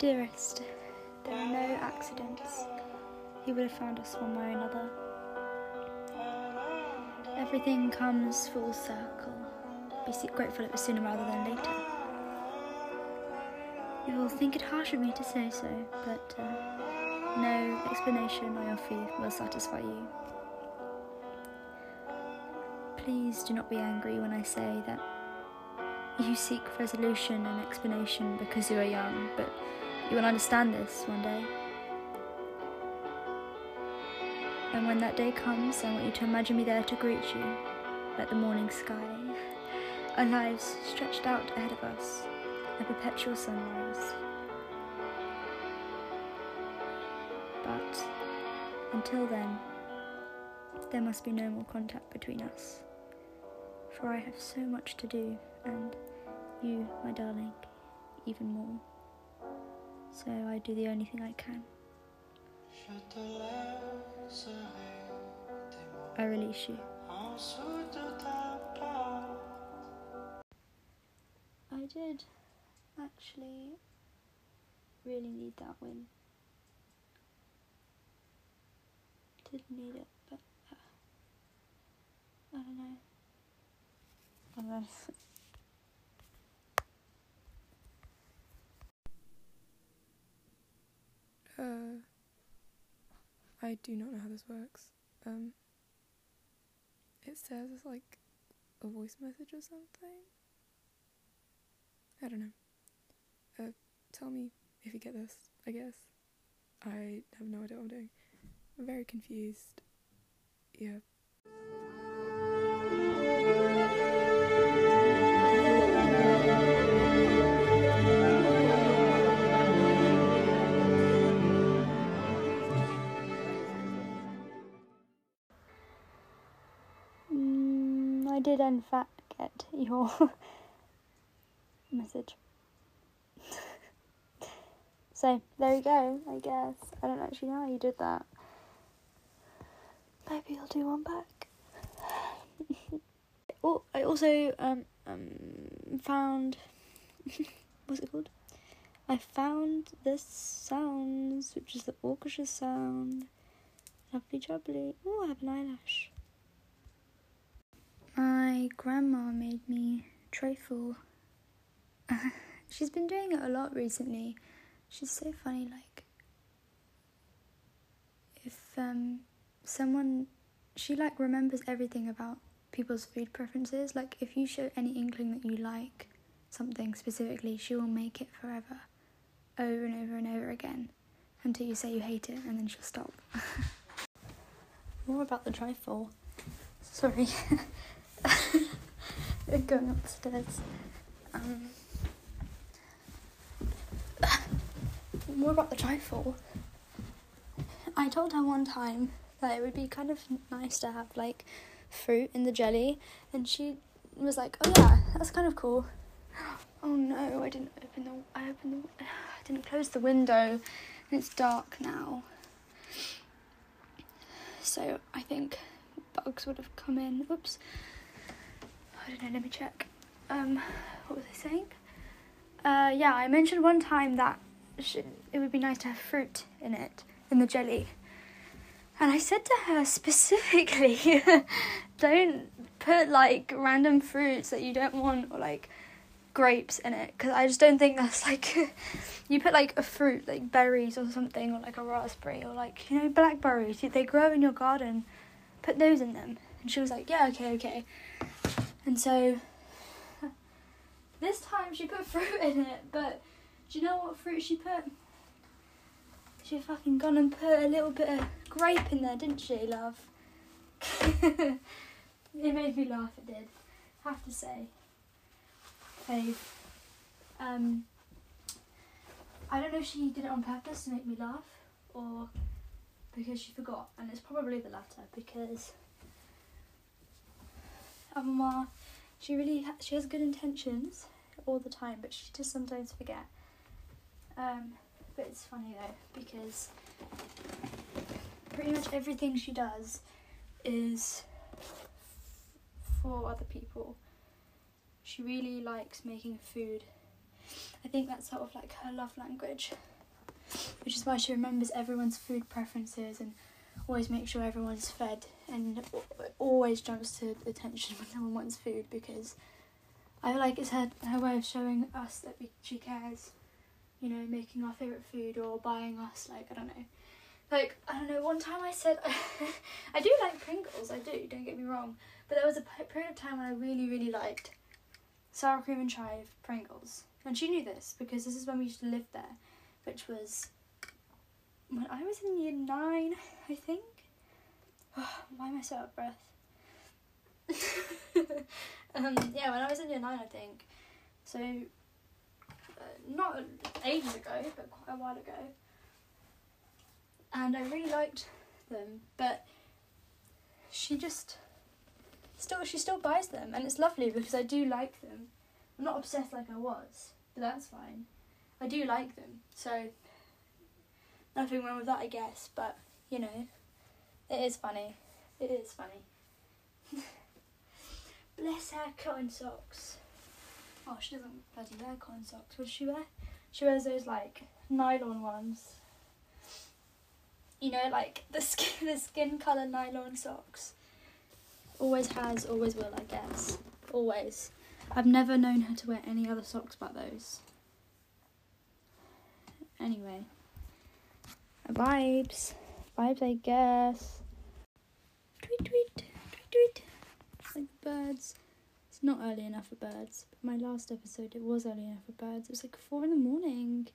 Dearest, there are no accidents. He would have found us one way or another. Everything comes full circle. Be grateful it was sooner rather than later. You will think it harsh of me to say so, but uh, no explanation I offer you will satisfy you. Please do not be angry when I say that you seek resolution and explanation because you are young, but you will understand this one day. And when that day comes, I want you to imagine me there to greet you, like the morning sky, our lives stretched out ahead of us, a perpetual sunrise. But until then, there must be no more contact between us, for I have so much to do, and you, my darling, even more. So I do the only thing I can. I release you. I did actually really need that win. Didn't need it, but uh, I don't know. I don't know. Uh, I do not know how this works. Um, it says it's like a voice message or something. I don't know. Uh, tell me if you get this. I guess. I have no idea what I'm doing. I'm very confused. Yeah. I did in fact get your message. so there you go, I guess. I don't actually know how you did that. Maybe I'll do one back. oh, I also um um found what's it called? I found this sounds, which is the orchestra sound. Lovely jubbly. Oh, I have an eyelash. My grandma made me trifle. She's been doing it a lot recently. She's so funny. Like, if um, someone, she like remembers everything about people's food preferences. Like, if you show any inkling that you like something specifically, she will make it forever, over and over and over again, until you say you hate it, and then she'll stop. More about the trifle. Sorry. going upstairs. Um, more about the trifle. I told her one time that it would be kind of nice to have like fruit in the jelly, and she was like, "Oh yeah, that's kind of cool." Oh no, I didn't open the. I opened the. I didn't close the window, and it's dark now. So I think bugs would have come in. Oops. I don't know, let me check. Um, what was I saying? Uh, yeah, I mentioned one time that it would be nice to have fruit in it, in the jelly. And I said to her specifically, don't put like random fruits that you don't want or like grapes in it because I just don't think that's like you put like a fruit like berries or something or like a raspberry or like you know blackberries they grow in your garden put those in them and she was like yeah okay okay and so this time she put fruit in it, but do you know what fruit she put? She fucking gone and put a little bit of grape in there, didn't she, love? it made me laugh, it did. Have to say. Fave. Um, I don't know if she did it on purpose to make me laugh or because she forgot, and it's probably the latter because Amama, she really ha- she has good intentions all the time, but she does sometimes forget. Um, but it's funny though because pretty much everything she does is for other people. She really likes making food. I think that's sort of like her love language, which is why she remembers everyone's food preferences and always makes sure everyone's fed and always jumps to attention when no one wants food because I feel like it's her her way of showing us that we, she cares. You know, making our favorite food or buying us like I don't know. Like I don't know. One time I said I do like Pringles. I do. Don't get me wrong. But there was a period of time when I really really liked sour cream and chive Pringles, and she knew this because this is when we used to live there, which was when I was in year nine, I think. why am I so out of breath? um, yeah, when I was in year nine, I think. So, uh, not ages ago, but quite a while ago. And I really liked them, but she just still she still buys them, and it's lovely because I do like them. I'm not obsessed like I was, but that's fine. I do like them, so nothing wrong with that, I guess. But you know, it is funny. It is funny. Bless her cotton socks. Oh, she doesn't bloody wear cotton socks. What does she wear? She wears those like nylon ones. You know, like the skin, the skin color nylon socks. Always has, always will, I guess. Always. I've never known her to wear any other socks but those. Anyway. Vibes. Vibes, I guess. Tweet, tweet, tweet, tweet. Like birds. It's not early enough for birds. But my last episode, it was early enough for birds. It was like four in the morning.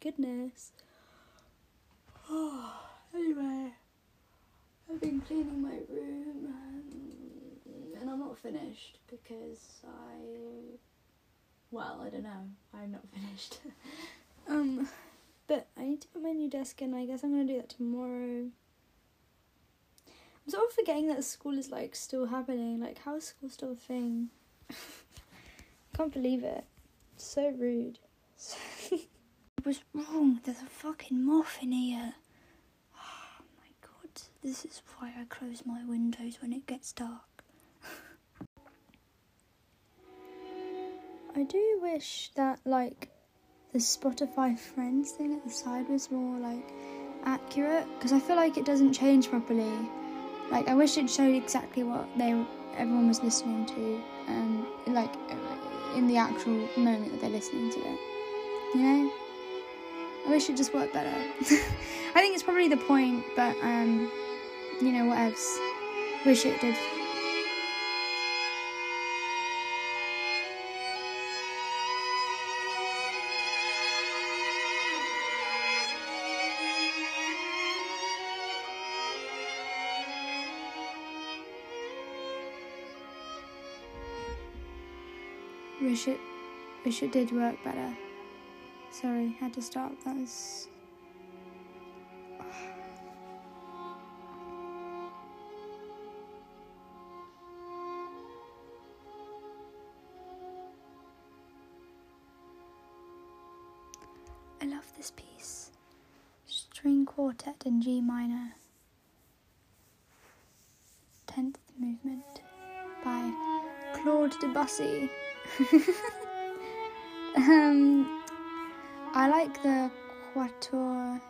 Goodness. Oh, anyway. I've been cleaning my room and, and I'm not finished because I. Well, I don't know. I'm not finished. um, but I need to put my new desk in. I guess I'm gonna do that tomorrow. I'm sort of forgetting that school is like still happening. Like, how is school still a thing? Can't believe it. So rude. Was wrong. There's a fucking moth in here. Oh my god. This is why I close my windows when it gets dark. I do wish that like the Spotify Friends thing at the side was more like accurate because I feel like it doesn't change properly. Like I wish it showed exactly what they everyone was listening to and like in the actual moment that they're listening to it. You know? I wish it just worked better. I think it's probably the point, but um you know what? Wish it did Wish it, wish it did work better. Sorry, had to stop. That was. I love this piece. String quartet in G minor. Tenth movement by Claude Debussy. Um, I like the Quatuor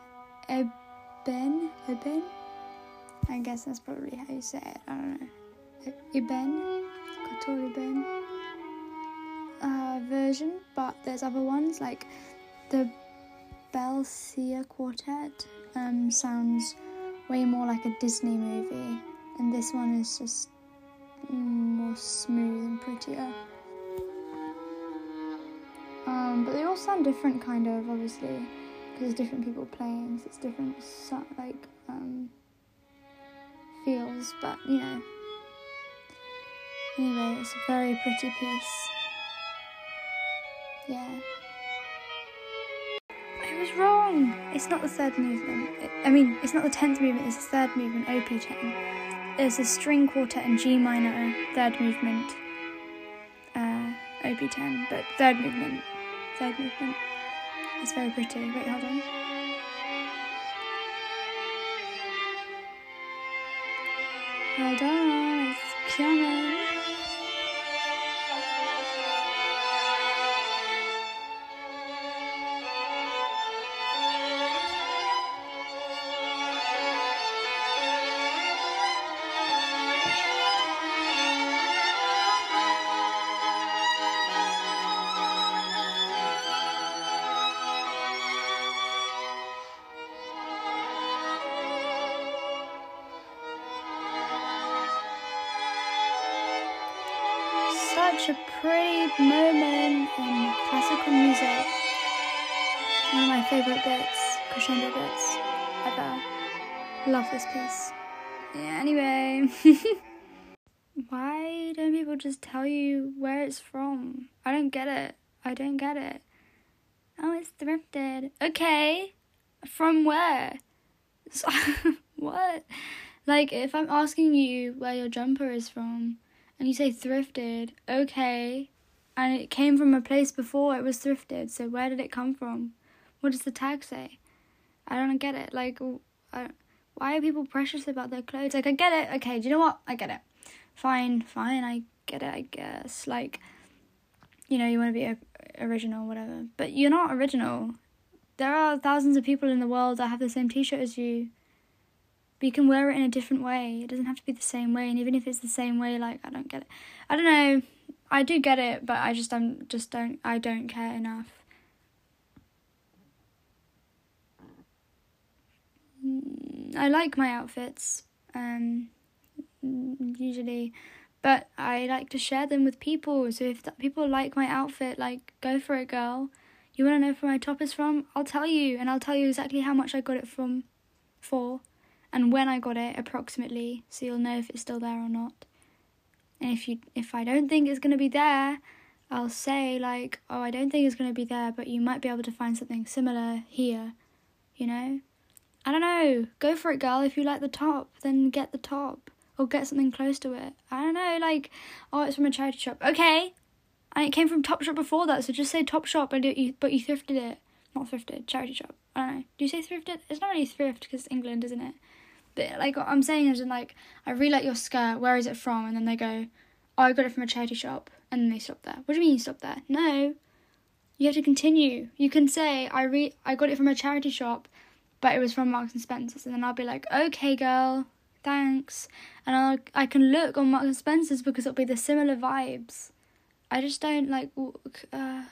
Eben. Eben? I guess that's probably how you say it. I don't know. Eben? Quatuor Eben? Uh, version, but there's other ones like the Belcia Quartet. Um, sounds way more like a Disney movie, and this one is just more smooth and prettier. Um, but they all sound different, kind of, obviously, because different people playing, so it's different, so, like, um, feels, but, you know. Anyway, it's a very pretty piece. Yeah. I was wrong! It's not the third movement. I mean, it's not the tenth movement, it's the third movement, OP 10. There's a string quartet in G minor, third movement, uh, OP 10, but third movement third movement. It's very pretty. Wait, hold on. Hold on, it's coming. Such a pretty moment in classical music. One of my favourite bits, crescendo bits ever. Love this piece. Yeah, anyway. Why don't people just tell you where it's from? I don't get it. I don't get it. Oh, it's thrifted. Okay. From where? What? Like, if I'm asking you where your jumper is from and you say thrifted, okay. And it came from a place before it was thrifted, so where did it come from? What does the tag say? I don't get it. Like, why are people precious about their clothes? Like, I get it. Okay, do you know what? I get it. Fine, fine, I get it, I guess. Like, you know, you want to be original, whatever. But you're not original. There are thousands of people in the world that have the same t shirt as you. But you can wear it in a different way. It doesn't have to be the same way. And even if it's the same way, like, I don't get it. I don't know. I do get it, but I just, I'm just don't, I don't care enough. Mm, I like my outfits, um, usually, but I like to share them with people. So if people like my outfit, like, go for it, girl. You want to know where my top is from? I'll tell you, and I'll tell you exactly how much I got it from, for, and when I got it approximately, so you'll know if it's still there or not. And if you, if I don't think it's gonna be there, I'll say like, oh, I don't think it's gonna be there, but you might be able to find something similar here, you know. I don't know. Go for it, girl. If you like the top, then get the top or get something close to it. I don't know, like, oh, it's from a charity shop. Okay, and it came from Topshop before that, so just say Topshop, but you but you thrifted it, not thrifted, charity shop. I don't know. Do you say thrifted? It's not really thrift because England, isn't it? But like what I'm saying is, like, I really like your skirt. Where is it from? And then they go, oh, I got it from a charity shop, and then they stop there. What do you mean you stop there? No, you have to continue. You can say I re I got it from a charity shop, but it was from Marks and Spencers, and then I'll be like, okay, girl, thanks, and I'll I can look on Marks and Spencers because it'll be the similar vibes. I just don't like. Uh,